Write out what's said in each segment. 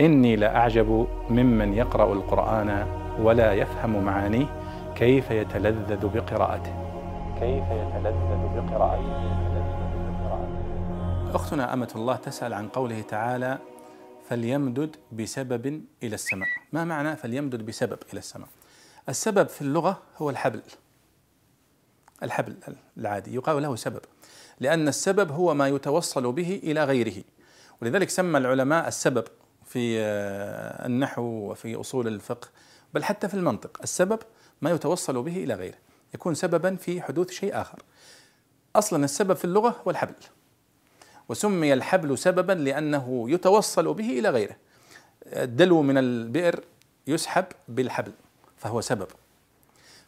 إني لأعجب ممن يقرأ القرآن ولا يفهم معانيه كيف يتلذذ بقراءته. كيف يتلذذ بقراءته. أختنا أمة الله تسأل عن قوله تعالى فليمدد بسبب إلى السماء. ما معنى فليمدد بسبب إلى السماء السبب في اللغة هو الحبل. الحبل العادي. يقال له سبب. لأن السبب هو ما يتوصل به إلى غيره. ولذلك سمى العلماء السبب في آه، النحو وفي أصول الفقه بل حتى في المنطق. السبب ما يتوصل به إلى غيره. يكون سببا في حدوث شيء آخر. أصلا السبب في اللغة هو الحبل. وسمي الحبل سببا لأنه يتوصل به إلى غيره. الدلو من البئر يسحب بالحبل فهو سبب.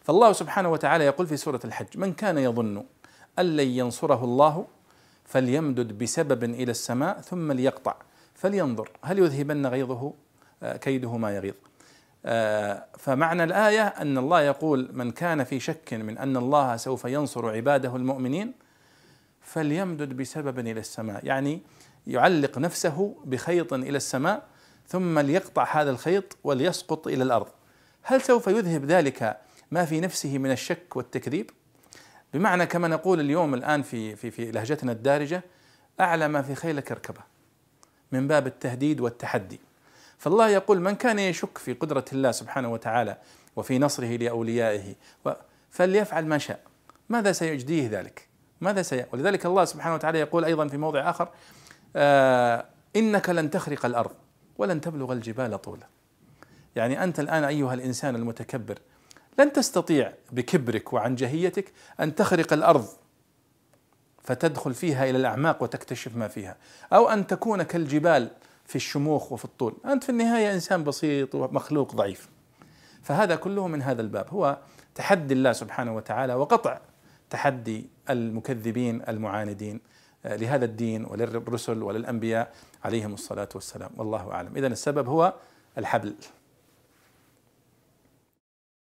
فالله سبحانه وتعالى يقول في سورة الحج من كان يظن أن لن ينصره الله فليمدد بسبب إلى السماء ثم ليقطع فلينظر هل يذهبن غيظه؟ آه، كيده ما يغيظ. آه، فمعنى الآية أن الله يقول من كان في شك من أن الله سوف ينصر عباده المؤمنين فليمدد بسبب إلى السماء يعني يعلق نفسه بخيط إلى السماء ثم ليقطع هذا الخيط وليسقط إلى الأرض. هل سوف يذهب ذلك ما في نفسه من الشك والتكذيب؟ بمعنى كما نقول اليوم الآن في في في لهجتنا الدارجة أعلى ما في خيلك اركبه من باب التهديد والتحدي. فالله يقول من كان يشك في قدرة الله سبحانه وتعالى وفي نصره لأوليائه فليفعل ما شاء. ماذا سيجديه ذلك؟ ماذا سي ولذلك الله سبحانه وتعالى يقول أيضا في موضع آخر آه إنك لن تخرق الأرض ولن تبلغ الجبال طولا. يعني أنت الآن أيها الإنسان المتكبر لن تستطيع بكبرك وعنجهيتك أن تخرق الأرض فتدخل فيها إلى الأعماق وتكتشف ما فيها. أو أن تكون كالجبال في الشموخ وفي الطول. أنت في النهاية إنسان بسيط ومخلوق ضعيف. فهذا كله من هذا الباب. هو تحدي الله سبحانه وتعالى وقطع تحدي المكذبين المعاندين آه، لهذا الدين وللرسل وللأنبياء عليهم الصلاة والسلام. والله أعلم. اذا السبب هو الحبل.